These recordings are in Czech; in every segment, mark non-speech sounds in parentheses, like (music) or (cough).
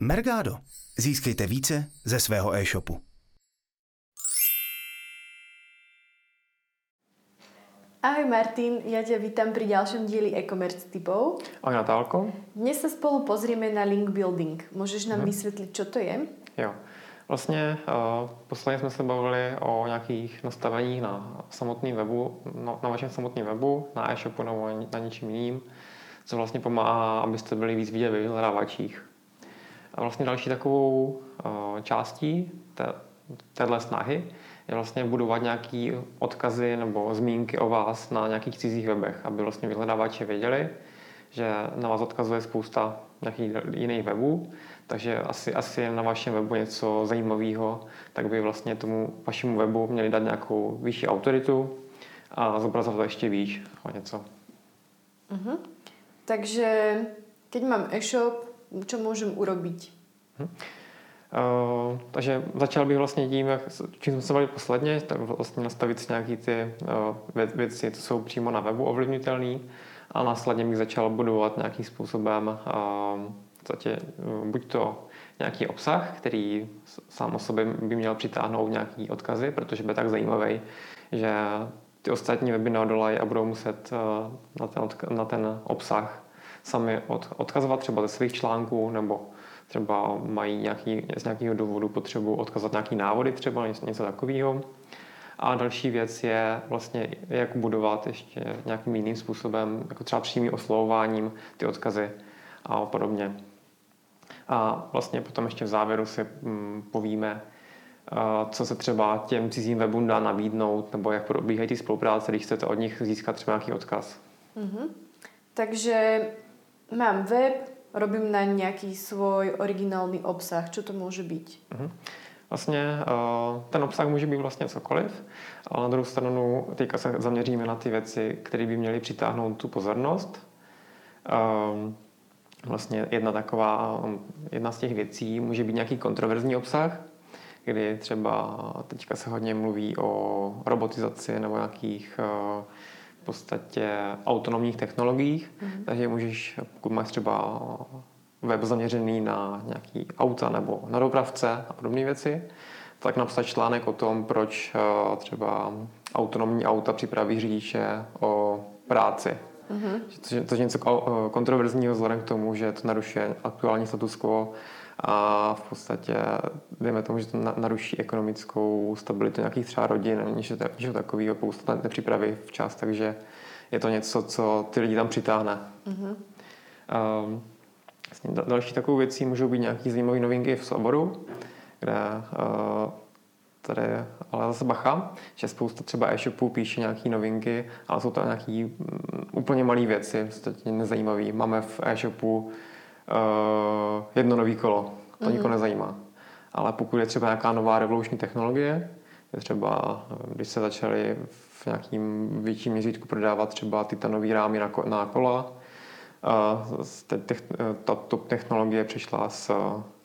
Mergado. Získejte více ze svého e-shopu. Ahoj Martin, ja ťa vítam pri ďalšom dieli e-commerce typov. Ahoj Natálko. Dnes sa spolu pozrieme na link building. Môžeš nám hmm. vysvetliť, čo to je? Jo. Vlastně uh, posledně jsme se bavili o nějakých nastaveních na samotném webu, na, na vašem samotném webu, na e-shopu nebo na něčím jiným, co vlastně pomáhá, abyste byli víc vidět ve vyhledávačích. A vlastně další takovou uh, částí té, téhle snahy je vlastně budovat nějaký odkazy nebo zmínky o vás na nějakých cizích webech, aby vlastně vyhledávači věděli, že na vás odkazuje spousta nějakých jiných webů, takže asi, asi na vašem webu něco zajímavého, tak by vlastně tomu vašemu webu měli dát nějakou vyšší autoritu a zobrazovat to ještě víc o něco. Uh-huh. Takže keď mám e-shop, co můžem urobiť? Uh-huh. Uh, takže začal bych vlastně tím, jak, čím jsme se bavili posledně, tak vlastně nastavit si nějaké ty uh, věci, co jsou přímo na webu ovlivnitelné a následně bych začal budovat nějakým způsobem uh, podstatě buď to nějaký obsah, který sám o sobě by měl přitáhnout nějaký odkazy, protože by tak zajímavý, že ty ostatní weby neodolají a budou muset na ten, na ten obsah sami od, odkazovat třeba ze svých článků nebo třeba mají nějaký, z nějakého důvodu potřebu odkazat nějaký návody, třeba něco takového. A další věc je vlastně, jak budovat ještě nějakým jiným způsobem, jako třeba přímým oslovováním ty odkazy a podobně. A vlastně potom ještě v závěru si mm, povíme, co se třeba těm cizím webům dá nabídnout, nebo jak probíhají ty spolupráce, když chcete od nich získat třeba nějaký odkaz. Mm-hmm. Takže mám web, robím na nějaký svůj originální obsah. Co to může být? Mm-hmm. Vlastně eh, ten obsah může být vlastně cokoliv, ale na druhou stranu teďka se zaměříme na ty věci, které by měly přitáhnout tu pozornost. Ehm, vlastně jedna taková, jedna z těch věcí může být nějaký kontroverzní obsah, kdy třeba teďka se hodně mluví o robotizaci nebo nějakých eh, podstatě autonomních technologiích, mm-hmm. takže můžeš, pokud máš třeba web zaměřený na nějaký auta nebo na dopravce a podobné věci, tak napsat článek o tom, proč eh, třeba autonomní auta připraví řidiče o práci. Mm-hmm. To, je něco eh, kontroverzního vzhledem k tomu, že to narušuje aktuální status quo a v podstatě dejme tomu, že to naruší ekonomickou stabilitu nějakých třeba rodin, něco, něco takového, pokud to nepřipraví včas, takže je to něco, co ty lidi tam přitáhne. Mm-hmm. Um, Vlastně další takovou věcí můžou být nějaké zajímavé novinky v soboru, kde uh, tady ale zase bacha, že spousta třeba e-shopů píše nějaké novinky, ale jsou to nějaké um, úplně malé věci, prostě nezajímavé. Máme v e-shopu uh, jedno nový kolo, to mm-hmm. nikoho nezajímá. Ale pokud je třeba nějaká nová revoluční technologie, je třeba, když se začaly v nějakým větším měřítku prodávat třeba titanové rámy na, na kola, tato technologie přišla z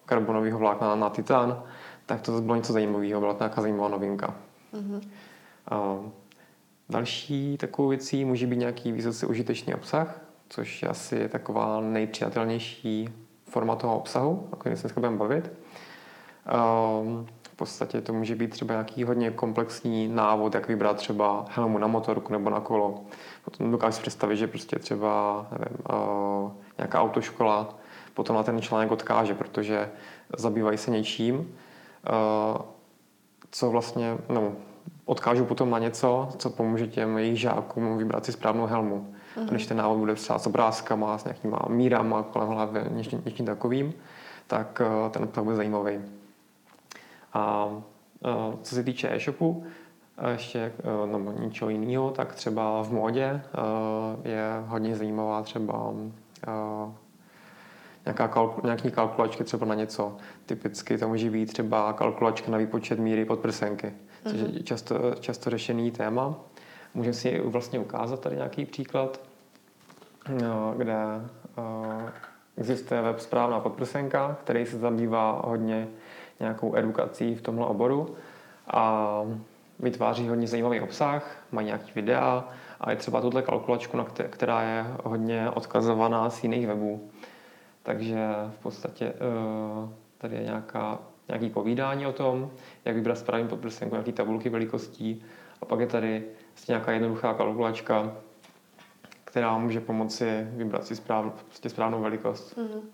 karbonového vlákna na titan, tak to bylo něco zajímavého, byla to nějaká zajímavá novinka. Mm-hmm. Další takovou věcí může být nějaký vysoce užitečný obsah, což je asi taková nejpřijatelnější forma toho obsahu, o kterém se dneska budeme bavit. V podstatě to může být třeba nějaký hodně komplexní návod, jak vybrat třeba helmu na motorku nebo na kolo Potom dokážu si představit, že prostě třeba nevím, uh, nějaká autoškola potom na ten článek odkáže, protože zabývají se něčím, uh, co vlastně, no, odkážu potom na něco, co pomůže těm jejich žákům vybrat si správnou helmu. Mm-hmm. A když ten návod bude třeba s obrázkama, s nějakýma mírama kolem hlavy, něčím, něčím takovým, tak uh, ten obsah bude zajímavý. A uh, co se týče e-shopu, ještě eh, nebo něčeho jiného, tak třeba v módě eh, je hodně zajímavá třeba eh, nějaká kalku, nějaký kalkulačky třeba na něco. Typicky to může být třeba kalkulačka na výpočet míry podprsenky, což je mhm. často, často řešený téma. Můžeme si vlastně ukázat tady nějaký příklad, kde existuje web Správná podprsenka, který se zabývá hodně nějakou edukací v tomhle oboru. A vytváří hodně zajímavý obsah, mají nějaký videa a je třeba tuhle kalkulačku, která je hodně odkazovaná z jiných webů. Takže v podstatě tady je nějaká, nějaký povídání o tom, jak vybrat správný podprsenku, nějaký tabulky velikostí a pak je tady vlastně nějaká jednoduchá kalkulačka, která může pomoci vybrat si správ, prostě správnou velikost. Mm.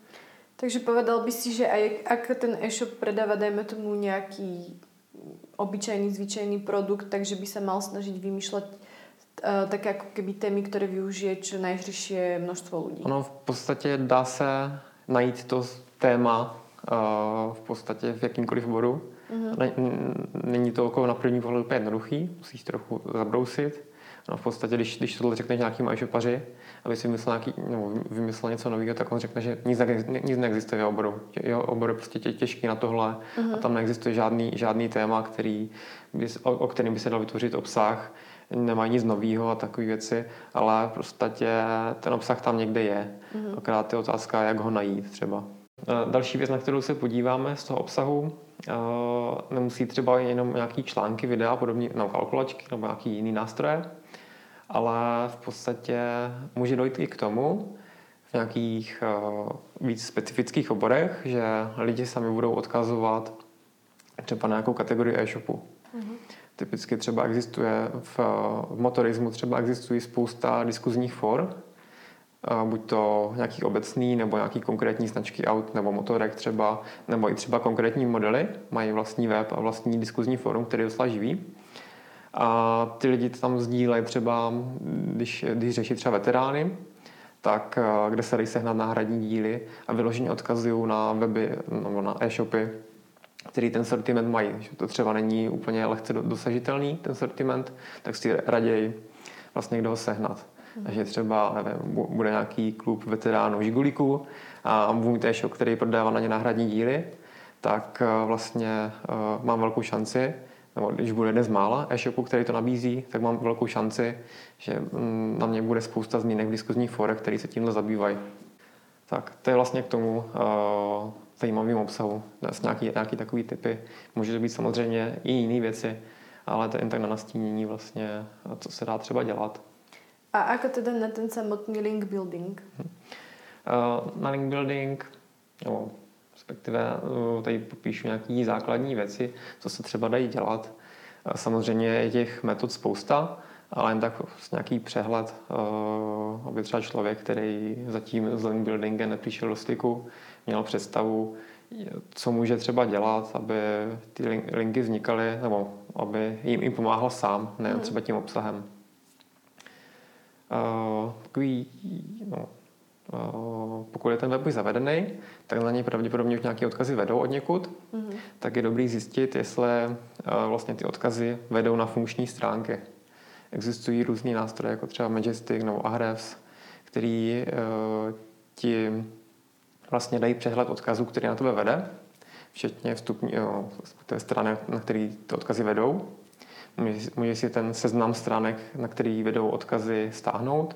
Takže povedal by si, že aj ak ten e-shop predáva, dajme tomu nějaký obyčajný, zvyčajný produkt, takže by sa mal snažiť vymýšľať uh, také ako keby témy, které využije čo nejširšie množstvo lidí. Ono v podstatě dá se najít to téma uh, v podstatě v jakýmkoliv bodu. Mm-hmm. Není to jako na první pohled úplně jednoduchý, musíš trochu zabrousit. No v podstatě, když, když tohle řekneš nějakým e-shopaři, aby si vymyslel, nějaký, nebo vymyslel něco nového, tak on řekne, že nic, nic neexistuje v jeho oboru. Jeho obor je prostě tě, těžký na tohle mm-hmm. a tam neexistuje žádný, žádný téma, který by, o, o kterém by se dal vytvořit obsah. Nemají nic nového a takové věci, ale prostě ten obsah tam někde je. Mm-hmm. Akorát je otázka, jak ho najít třeba. Další věc, na kterou se podíváme z toho obsahu, nemusí třeba jenom nějaký články, videa, podobně, no, kalkulačky nebo nějaký jiný nástroje, ale v podstatě může dojít i k tomu, v nějakých uh, víc specifických oborech, že lidi sami budou odkazovat třeba na nějakou kategorii e-shopu. Mm-hmm. Typicky třeba existuje v, v motorismu třeba existují spousta diskuzních for, buď to nějaký obecný nebo nějaký konkrétní značky aut nebo motorek třeba, nebo i třeba konkrétní modely, mají vlastní web a vlastní diskuzní forum, který docela živý. A ty lidi tam sdílejí třeba, když, když řeší třeba veterány, tak eh, kde se dají sehnat náhradní díly a vyloženě odkazují na weby nebo na e-shopy, který ten sortiment mají. Že to třeba není úplně lehce dosažitelný, ten sortiment, tak si raději vlastně kdo ho sehnat. Mm. Takže třeba nevím, bude nějaký klub veteránů Žigulíků a budu mít který prodává na ně náhradní díly, tak eh, vlastně uh, mám velkou šanci, nebo když bude z mála e-shopu, který to nabízí, tak mám velkou šanci, že mm, na mě bude spousta zmínek v diskuzních forech, který se tímhle zabývají. Tak to je vlastně k tomu uh, zajímavým obsahu. Dnes nějaký, nějaký takový typy. Může to být samozřejmě i jiné věci, ale to je jen tak na nastínění vlastně, co se dá třeba dělat. A jako teda na ten samotný link building? Uh, na link building, no, respektive eh, tady popíšu nějaké základní věci, co se třeba dají dělat. Eh, samozřejmě je těch metod spousta, ale jen tak nějaký přehled, eh, aby třeba člověk, který zatím s link buildingem nepřišel do styku, měl představu, co může třeba dělat, aby ty linky vznikaly, nebo aby jim, jim pomáhal sám, ne hmm. třeba tím obsahem. Takový no, Eh, pokud je ten web už zavedený, tak na něj pravděpodobně už nějaké odkazy vedou od někud, mm-hmm. tak je dobrý zjistit, jestli eh, vlastně ty odkazy vedou na funkční stránky. Existují různé nástroje, jako třeba Majestic nebo Ahrefs, který ti vlastně dají přehled odkazů, který na tebe vede, včetně vstupní, té strany, na které ty odkazy vedou. Můžeš si ten seznam stránek, na který vedou odkazy, stáhnout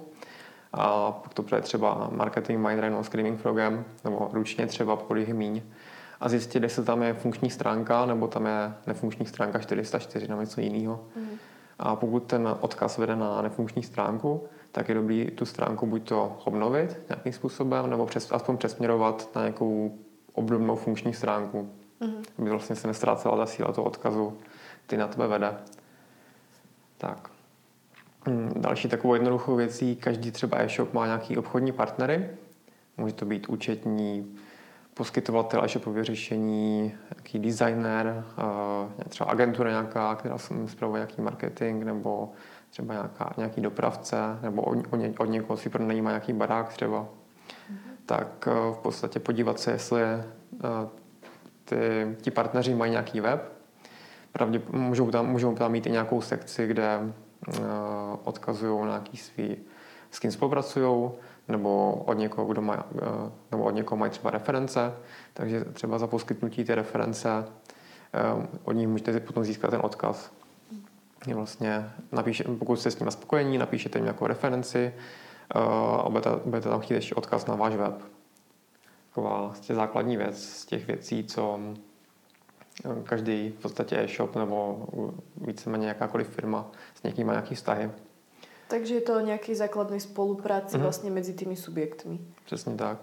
a pak to bude třeba marketing Mindray Screaming Frogem nebo ručně třeba polih míň a zjistit, jestli tam je funkční stránka nebo tam je nefunkční stránka 404 nebo něco jiného. Mm. A pokud ten odkaz vede na nefunkční stránku, tak je dobrý tu stránku buď to obnovit nějakým způsobem, nebo přes, aspoň přesměrovat na nějakou obdobnou funkční stránku, mm. aby vlastně se nestrácela ta síla toho odkazu, ty na tebe vede. Tak. Mm, další takovou jednoduchou věcí, každý třeba e-shop má nějaký obchodní partnery. Může to být účetní, poskytovatel e-shopového řešení, nějaký designer, třeba agentura nějaká, která spravuje nějaký marketing, nebo třeba nějaká, nějaký dopravce, nebo od, od někoho si pronajímá nějaký barák třeba. Mm-hmm. Tak e, v podstatě podívat se, jestli e, ty, ti partneři mají nějaký web. Pravdě, můžou, tam, můžou tam mít i nějakou sekci, kde Eh, odkazují na nějaký svý, s kým spolupracují, nebo od někoho, kdo má, eh, nebo od někoho mají třeba reference, takže třeba za poskytnutí té reference eh, od nich můžete potom získat ten odkaz. Je vlastně napíše, pokud jste s ním spokojení, napíšete jim nějakou referenci a budete, budete tam chtít ještě odkaz na váš web. Taková vlastně základní věc z těch věcí, co každý v podstatě e-shop nebo víceméně jakákoliv firma s někým má nějaký vztahy. Takže je to nějaký základný spolupráci mm-hmm. vlastně mezi těmi subjektmi. Přesně tak.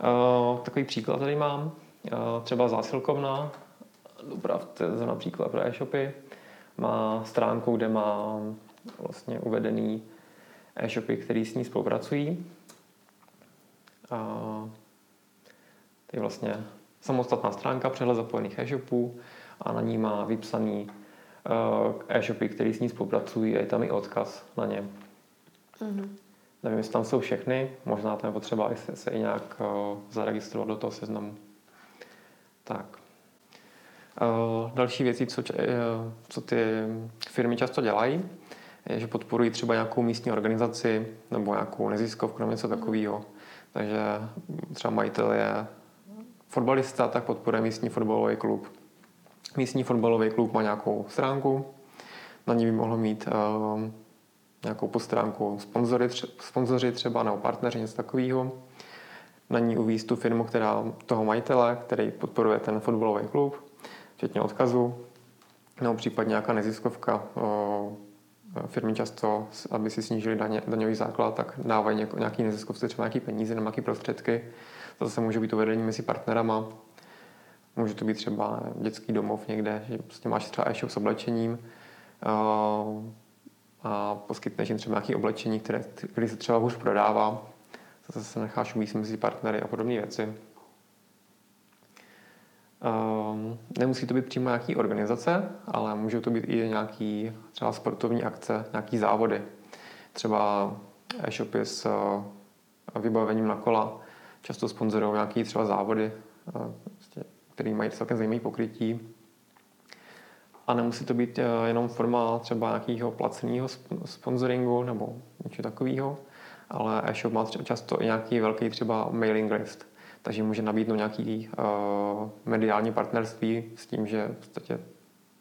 Uh, takový příklad tady mám. Uh, třeba zásilkovna, dopravte za například pro e-shopy, má stránku, kde má vlastně uvedený e-shopy, které s ní spolupracují. A je vlastně samostatná stránka, přehled zapojených e-shopů a na ní má vypsaný eh, e-shopy, které s ní spolupracují a je tam i odkaz na ně. Mm-hmm. Nevím, jestli tam jsou všechny, možná tam je potřeba se, se i nějak uh, zaregistrovat do toho seznamu. Tak. Uh, další věci, co, uh, co ty firmy často dělají, je, že podporují třeba nějakou místní organizaci nebo nějakou neziskovku nebo něco takového. Takže třeba majitel je fotbalista, tak podporuje místní fotbalový klub. Místní fotbalový klub má nějakou stránku, na ní by mohlo mít uh, nějakou postránku sponzory, tře- sponzoři třeba nebo partneři, něco takového. Na ní uvízt tu firmu, která toho majitele, který podporuje ten fotbalový klub, včetně odkazu, nebo případně nějaká neziskovka. Uh, firmy často, aby si snížili daně, daňový základ, tak dávají nějaký neziskovce třeba nějaký peníze nebo nějaké prostředky. To zase může být uvedení mezi partnerama. Může to být třeba dětský domov někde, že prostě máš třeba e-shop s oblečením a poskytneš jim třeba nějaké oblečení, které, které se třeba hůř prodává. Zase se necháš uvíct mezi partnery a podobné věci. Um, nemusí to být přímo nějaký organizace, ale můžou to být i nějaký třeba sportovní akce, nějaký závody. Třeba e-shopy s uh, vybavením na kola často sponzorují nějaký třeba závody, uh, prostě, které mají celkem zajímavé pokrytí. A nemusí to být uh, jenom forma třeba nějakého placeného sponsoringu nebo něco takového, ale e-shop má často i nějaký velký třeba mailing list takže může nabídnout nějaký uh, mediální partnerství s tím, že v podstatě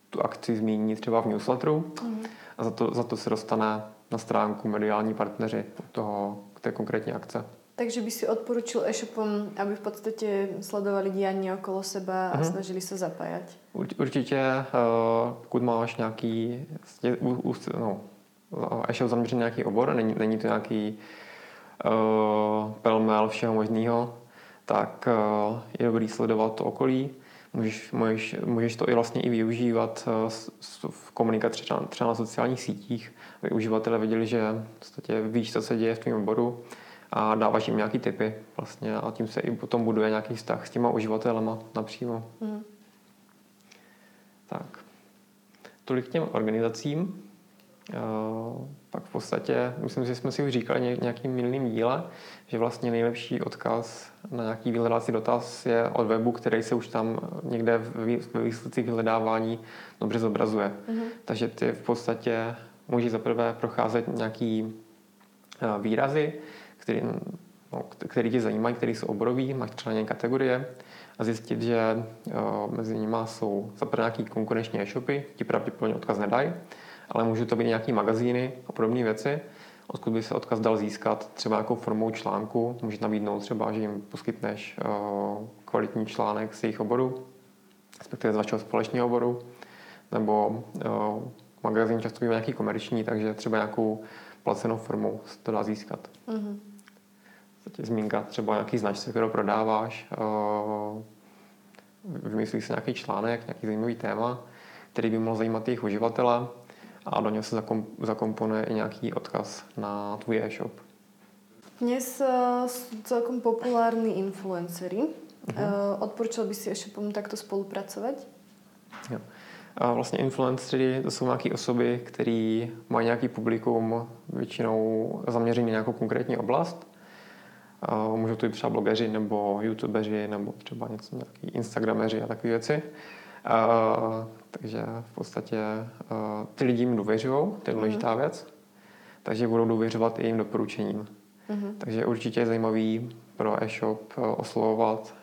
tu akci zmíní třeba v newsletteru mm. a za to, za to se dostane na stránku mediální partneři toho, té konkrétní akce. Takže by si odporučil e-shopom, aby v podstatě sledovali diání okolo sebe a mm. snažili se zapájat? Určitě, uh, pokud máš nějaký no, e-shop zaměřený nějaký obor, není, není to nějaký uh, pelmel všeho možného, tak eh, je dobrý sledovat to okolí. Můžeš, můžeš, můžeš to i vlastně i využívat eh, v komunikaci třeba, třeba na sociálních sítích, aby uživatelé věděli, že v víš, co se děje v tvém oboru a dáváš jim nějaký tipy vlastně a tím se i potom buduje nějaký vztah s těma uživatelema napřímo. Mm. Tak. Tolik k těm organizacím. Eh, pak v podstatě, myslím, že jsme si už říkali nějakým minulým díle, že vlastně nejlepší odkaz na nějaký vyhledávací dotaz je od webu, který se už tam někde ve výsledcích vyhledávání dobře zobrazuje. Mm-hmm. Takže ty v podstatě můžeš zaprvé procházet nějaký eh, výrazy, který, no, který tě zajímají, který jsou oborový, máš nějaké kategorie a zjistit, že uh, mezi nimi jsou zaprvé nějaký konkurenční e-shopy, ti pravděpodobně odkaz nedají, ale můžou to být nějaký magazíny a podobné věci, odkud by se odkaz dal získat třeba nějakou formou článku. Můžeš nabídnout třeba, že jim poskytneš uh, kvalitní článek z jejich oboru, respektive z vašeho společného oboru, nebo uh, magazín často bývá nějaký komerční, takže třeba nějakou placenou formou se to dá získat. Mm-hmm. Zmínka třeba nějaký značce, kterou prodáváš, uh, vymyslíš si nějaký článek, nějaký zajímavý téma, který by mohl zajímat jejich uživatele a do něj se zakomponuje i nějaký odkaz na tvůj e-shop. Dnes uh, sú celkom populárni influencery. Uh-huh. Uh, odporučil by si e-shopom takto spolupracovat? Jo. A vlastně influencery to jsou nějaké osoby, které mají nějaký publikum, většinou zaměřený na nějakou konkrétní oblast. Uh, můžou to být třeba blogeři nebo youtubeři nebo třeba něco nějaký instagrameři a takové věci. Uh, takže v podstatě uh, ty lidi jim důvěřují, to je důležitá mm. věc, takže budou důvěřovat i jejím doporučením. Mm. Takže určitě je zajímavý pro e-shop uh, oslovovat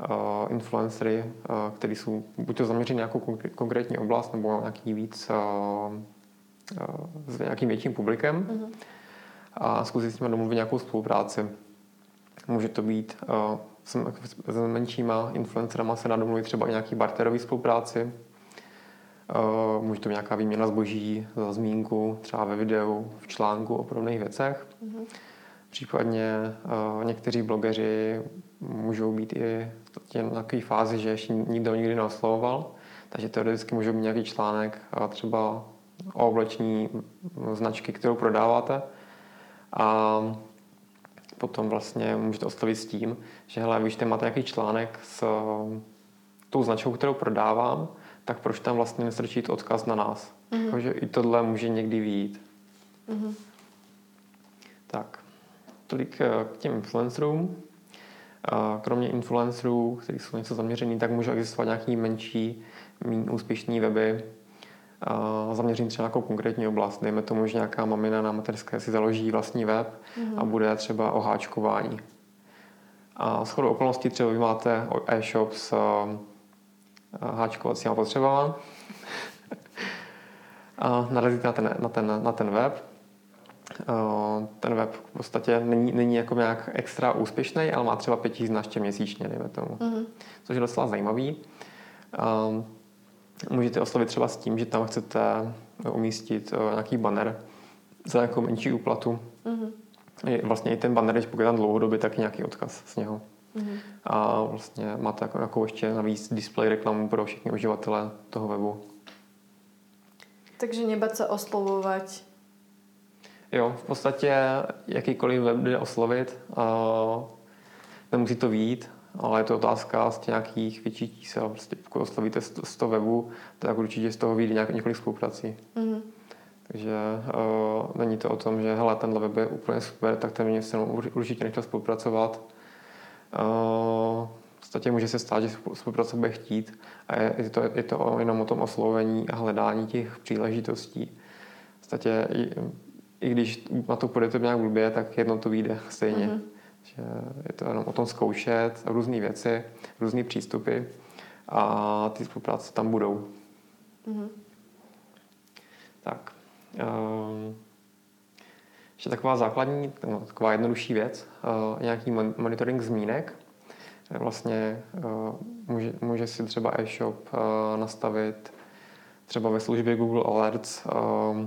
uh, influencery, uh, kteří jsou buď to zaměření nějakou konkrétní oblast nebo nějaký víc uh, uh, s nějakým větším publikem mm. a zkusit s nimi domluvit nějakou spolupráci. Může to být uh, s menšíma influencerama se dá domluvit třeba i nějaký barterový spolupráci. Uh, může to být nějaká výměna zboží za zmínku, třeba ve videu, v článku o podobných věcech. Mm-hmm. Případně uh, někteří blogeři můžou být i na takové fázi, že ještě nikdo nikdy neoslovoval, takže teoreticky může být nějaký článek třeba o obleční značky, kterou prodáváte a potom vlastně můžete oslovit s tím, že hele, víš, máte nějaký článek s tou značkou, kterou prodávám, tak proč tam vlastně nestrčit odkaz na nás? Mm-hmm. Takže i tohle může někdy výjít. Mm-hmm. Tak, tolik eh, k těm influencerům. Kromě influencerů, kteří jsou něco zaměřený, tak můžou existovat nějaký menší, méně úspěšný weby, zaměřený třeba nějakou konkrétní oblast. Dejme tomu, že nějaká mamina na materské si založí vlastní web mm-hmm. a bude třeba o háčkování. A s chodou okolností třeba vy máte e-shop s háčkovacíma potřebama (laughs) a narazíte na ten, na ten, na ten web. Ten web v podstatě není, není jako nějak extra úspěšný, ale má třeba 5000 návštěv měsíčně, dejme tomu. Mm-hmm. Což je docela zajímavý. Můžete oslovit třeba s tím, že tam chcete umístit nějaký banner za jako menší úplatu. Mm-hmm. Vlastně i ten banner, když pokud je tam dlouhodobě, tak nějaký odkaz z něho. Mm-hmm. A vlastně máte jako, jako ještě navíc display reklamu pro všechny uživatele toho webu. Takže nebát se oslovovat. Jo, v podstatě jakýkoliv web jde oslovit. A nemusí to výjít, ale je to otázka z nějakých větších čísel. Prostě pokud oslovíte z toho webu, tak určitě z toho vyjde nějak, několik spoluprací. Mm-hmm. Takže uh, není to o tom, že hele, tenhle web je úplně super, tak ten mě se určitě nechtěl spolupracovat v podstatě může se stát, že spolupráce bude chtít a je to, je to jenom o tom oslovení a hledání těch příležitostí. V podstatě i, i když na to půjdete nějak blbě, tak jedno to vyjde stejně. Mm-hmm. Že je to jenom o tom zkoušet různé věci, různé přístupy a ty spolupráce tam budou. Mm-hmm. Tak. Um, ještě taková základní, no, taková jednodušší věc, uh, nějaký monitoring zmínek. Vlastně uh, může, může si třeba e-shop uh, nastavit třeba ve službě Google Alerts uh,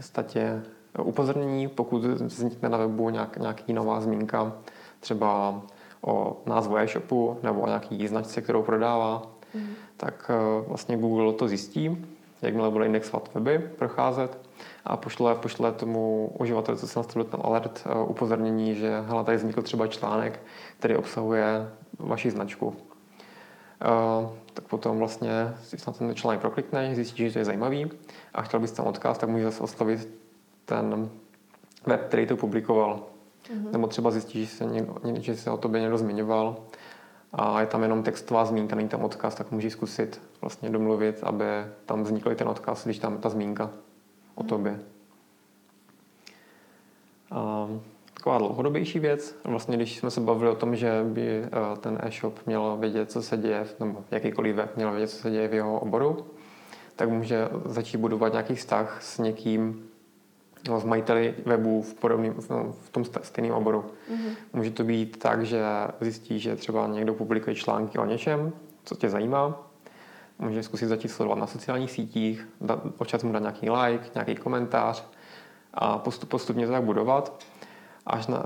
statě upozornění, pokud vznikne na webu nějak, nějaký nová zmínka, třeba o názvu e-shopu nebo o nějaký značce, kterou prodává, mm. tak uh, vlastně Google to zjistí, jakmile bude indexovat weby, procházet a pošle, pošle tomu uživateli, co se nastavil ten alert, eh, upozornění, že hele, tady vznikl třeba článek, který obsahuje vaši značku. Uh, tak potom vlastně si na ten článek proklikneš, zjistíš, že to je zajímavý a chtěl bys tam odkaz, tak můžeš zase oslovit ten web, který to publikoval. Mm-hmm. Nebo třeba zjistíš, že se, někdo, že se o tobě někdo zmiňoval a je tam jenom textová zmínka, není tam odkaz, tak můžeš zkusit vlastně domluvit, aby tam vznikl ten odkaz, když tam je ta zmínka o tobě. A taková dlouhodobější věc, vlastně když jsme se bavili o tom, že by eh, ten e-shop měl vědět, co se děje, nebo jakýkoliv web měl vědět, co se děje v jeho oboru, tak může začít budovat nějaký vztah s někým, s majiteli webů v, podobným, no, v tom stejném oboru. Mm-hmm. Může to být tak, že zjistí, že třeba někdo publikuje články o něčem, co tě zajímá, může zkusit začít sledovat na sociálních sítích, občas mu dát nějaký like, nějaký komentář a postup, postupně to tak budovat. Až na,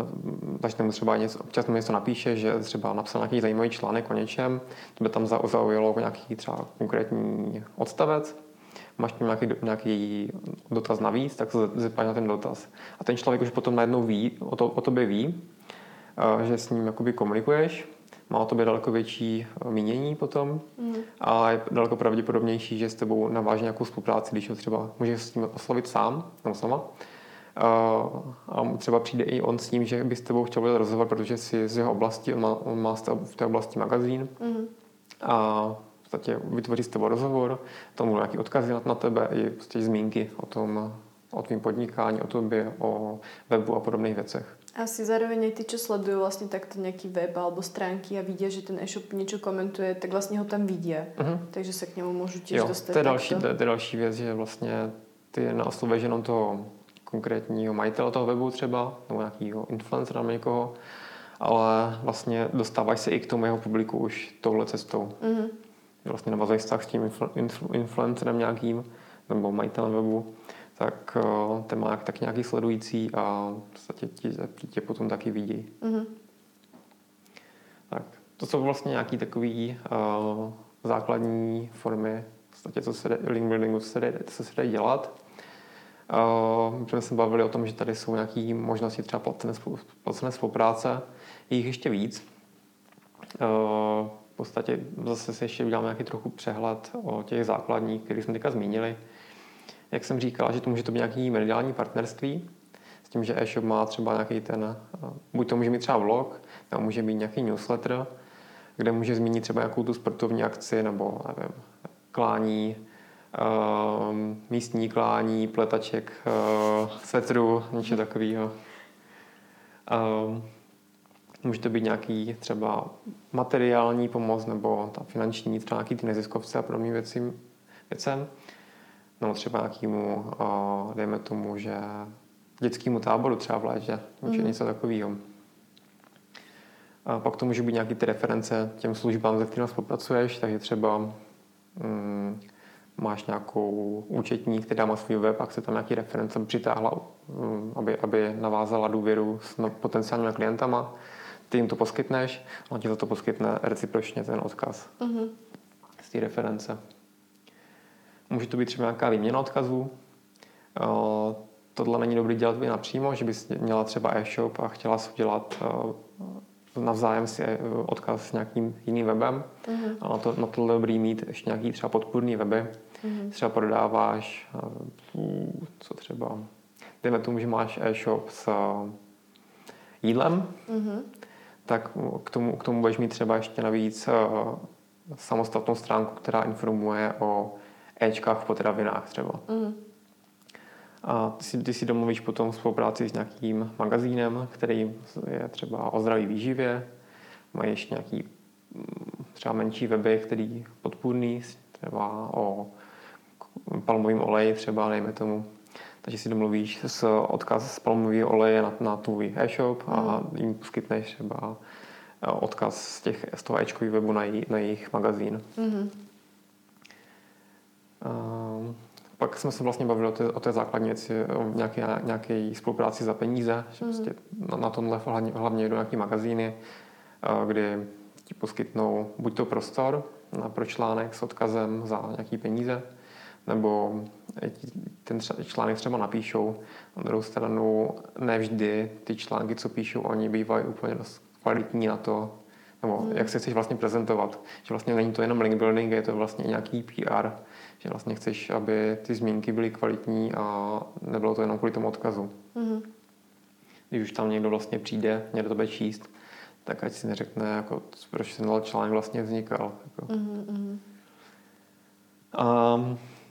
až mu třeba něco, občas mu něco napíše, že třeba napsal nějaký zajímavý článek o něčem, to by tam zaujalo nějaký třeba konkrétní odstavec, máš tam nějaký, nějaký dotaz navíc, tak se zeptáš na ten dotaz. A ten člověk už potom najednou ví, o, to, o tobě ví, eh, že s ním jakoby komunikuješ má o tobě daleko větší eh, mínění potom mm. a je daleko pravděpodobnější, že s tebou naváže nějakou spolupráci, když ho třeba můžeš s tím oslovit sám nebo sama. A třeba přijde i on s tím, že by s tebou chtěl udělat rozhovor, protože si z jeho oblasti, on má, on má v té oblasti magazín mm. a podstatě vytvoří s tebou rozhovor, tam budou nějaké odkazy na tebe i prostě zmínky o tom, o tvým podnikání, o tobě, o webu a podobných věcech. Asi zároveň aj tí, čo sledujú vlastne takto nejaký web alebo stránky a vidia, že ten e-shop niečo komentuje, tak vlastně ho tam vidia. Uh-huh. Takže se k němu můžu těž jo, dostat. To je, další, to, je, to je další věc, že vlastně ty neoslovuješ jenom toho konkrétního majitele toho webu třeba, nebo nějakého influencera nebo někoho, ale vlastně dostáváš se i k tomu jeho publiku už touhle cestou. Uh-huh. Vlastně navazuješ vztah s tím influ, influ, influencerem nějakým, nebo majitelem webu tak uh, ten má tak nějaký sledující a v podstatě ti, ti tě potom taky vidí. Mm-hmm. to jsou vlastně nějaký takový uh, základní formy, v podstatě, co se link buildingu, co se jde, co se jde dělat. Uh, my jsme se bavili o tom, že tady jsou nějaké možnosti třeba placené spolupráce, je jich ještě víc. Uh, v podstatě zase si ještě uděláme nějaký trochu přehled o těch základních, které jsme teďka zmínili. Jak jsem říkal, že to může to být nějaký mediální partnerství, s tím, že e-shop má třeba nějaký ten, buď to může mít třeba vlog, nebo může mít nějaký newsletter, kde může zmínit třeba nějakou tu sportovní akci nebo nevím, klání, uh, místní klání, pletaček, uh, svetru, něco takového. Může to být nějaký třeba materiální pomoc nebo ta finanční, třeba nějaký ty neziskovce a podobným věcím, věcem. No třeba nějakému, uh, dejme tomu, že dětskému táboru třeba v létě, mm. něco takového. A pak to může být nějaký ty reference těm službám, se kterými spolupracuješ, takže třeba mm, máš nějakou účetní, která má svůj web a chce tam nějaký reference přitáhla, mm, aby, aby navázala důvěru s no, potenciálními klientama. Ty jim to poskytneš, on ti za to poskytne recipročně ten odkaz uh-huh. z té reference. Může to být třeba nějaká výměna odkazů. Tohle není dobrý dělat vy napřímo, že bys měla třeba e-shop a chtěla si udělat navzájem si eh, odkaz s nějakým jiným webem. Uh-huh. A na to, na to dobrý mít ještě nějaký třeba podpůrný weby. Uh-huh. Třeba prodáváš, eh, co třeba, dejme tomu, že máš e-shop s eh, jídlem, uh-huh. Tak k tomu, k tomu budeš mít třeba ještě navíc samostatnou stránku, která informuje o Ečkách v potravinách třeba. Uh-huh. A ty si, ty si domluvíš potom spolupráci s nějakým magazínem, který je třeba o zdraví výživě. Mají ještě nějaký mm, třeba menší weby, který podpůrný, třeba o palmovém oleji třeba, nejme tomu. Takže si domluvíš s odkaz z palmového oleje na, na tvůj e-shop a mm. jim poskytneš třeba e, odkaz z, těch, z toho e webu na, na jejich magazín. Mm. Um, pak jsme se vlastně bavili o té, o té základní věci, o nějaké, nějaké spolupráci za peníze, že mm. prostě na, na tomhle hlavně, hlavně jdou nějaké magazíny, kdy ti poskytnou buď to prostor na pro článek s odkazem za nějaký peníze, nebo ten článek třeba napíšou. Na druhou stranu nevždy ty články, co píšou oni, bývají úplně dost kvalitní na to, nebo mm. jak se chceš vlastně prezentovat. Že vlastně není to jenom link building, je to vlastně nějaký PR, že vlastně chceš, aby ty zmínky byly kvalitní a nebylo to jenom kvůli tomu odkazu. Mm-hmm. Když už tam někdo vlastně přijde, mě do tebe číst, tak ať si neřekne, jako, proč ten článek vlastně vznikal. Jako. Mm-hmm. A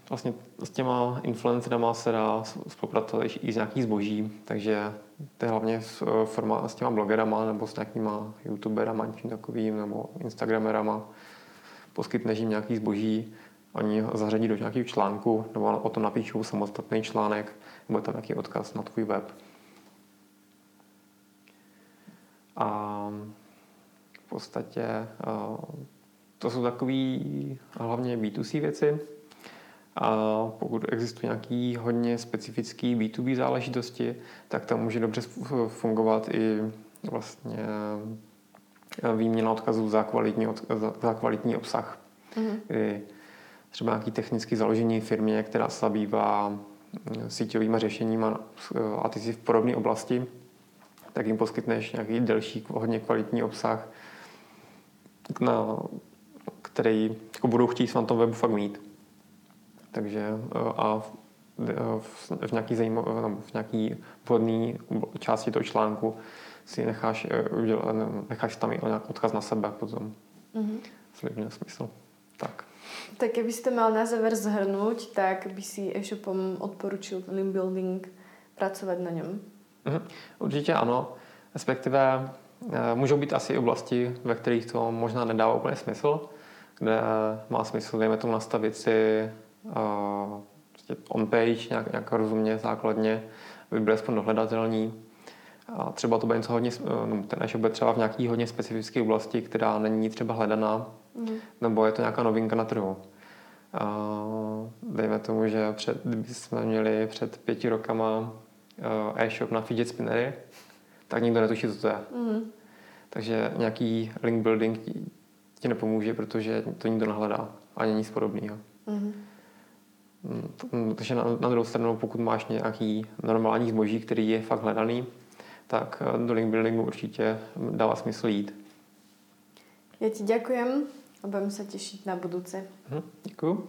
vlastně s těma influencerama se dá spolupracovat i z nějakých zboží, takže to je hlavně s, forma, s těma blogerama nebo s nějakýma youtuberama, něčím takovým, nebo instagramerama. Poskytneš jim nějaký zboží, oni zařadí do nějakého článku, nebo o tom napíšou samostatný článek, nebo tam nějaký odkaz na tvůj web. A v podstatě to jsou takové hlavně B2C věci. A pokud existují nějaký hodně specifický B2B záležitosti, tak tam může dobře fungovat i vlastně výměna odkazů za kvalitní, za kvalitní obsah. Mm-hmm. Kdy třeba nějaký technický založení firmě, která se zabývá mm, síťovými řešeními a ty jsi v podobné oblasti, tak jim poskytneš nějaký delší, hodně kvalitní obsah, na, který jako budou chtít na tom webu fakt mít. Takže e, a v, e, v, v nějaký zajímavé, v nějaký vhodný části toho článku si necháš, necháš tam i odkaz na sebe potom. Mm-hmm. smysl. Tak. Tak kdybyste mal na záver zhrnout, tak by si e-shopom odporučil link building pracovat na něm? Mhm, určitě ano. Respektive můžou být asi oblasti, ve kterých to možná nedává úplně smysl, kde má smysl, dejme tomu, nastavit si uh, on-page nějak, nějak rozumně, základně, aby byly aspoň dohledatelný. A třeba to bude něco hodně, e, no, ten e-shop bude třeba v nějaký hodně specifické oblasti, která není třeba hledaná, mm. nebo je to nějaká novinka na trhu. A dejme tomu, že před, jsme měli před pěti rokama e, e-shop na fidget spinnery, tak nikdo netuší, co to je. Mm. Takže nějaký link building ti nepomůže, protože to nikdo nahledá. Ani nic podobného. Mm-hmm. Takže na, na druhou stranu, pokud máš nějaký normální zboží, který je fakt hledaný, tak do link buildingu určitě dává smysl jít. Já ti děkujem a budeme se těšit na budoucí. Hm, děkuju.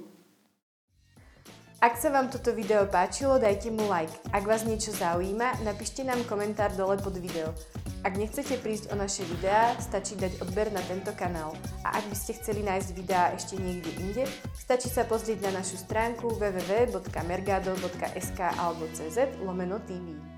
Ak sa vám toto video páčilo, dajte mu like. Ak vás niečo zaujíma, napíšte nám komentár dole pod video. Ak nechcete prísť o naše videá, stačí dať odber na tento kanál. A ak by ste chceli nájsť videá ešte niekde inde, stačí sa pozrieť na našu stránku www.mergado.sk alebo cz lomeno TV.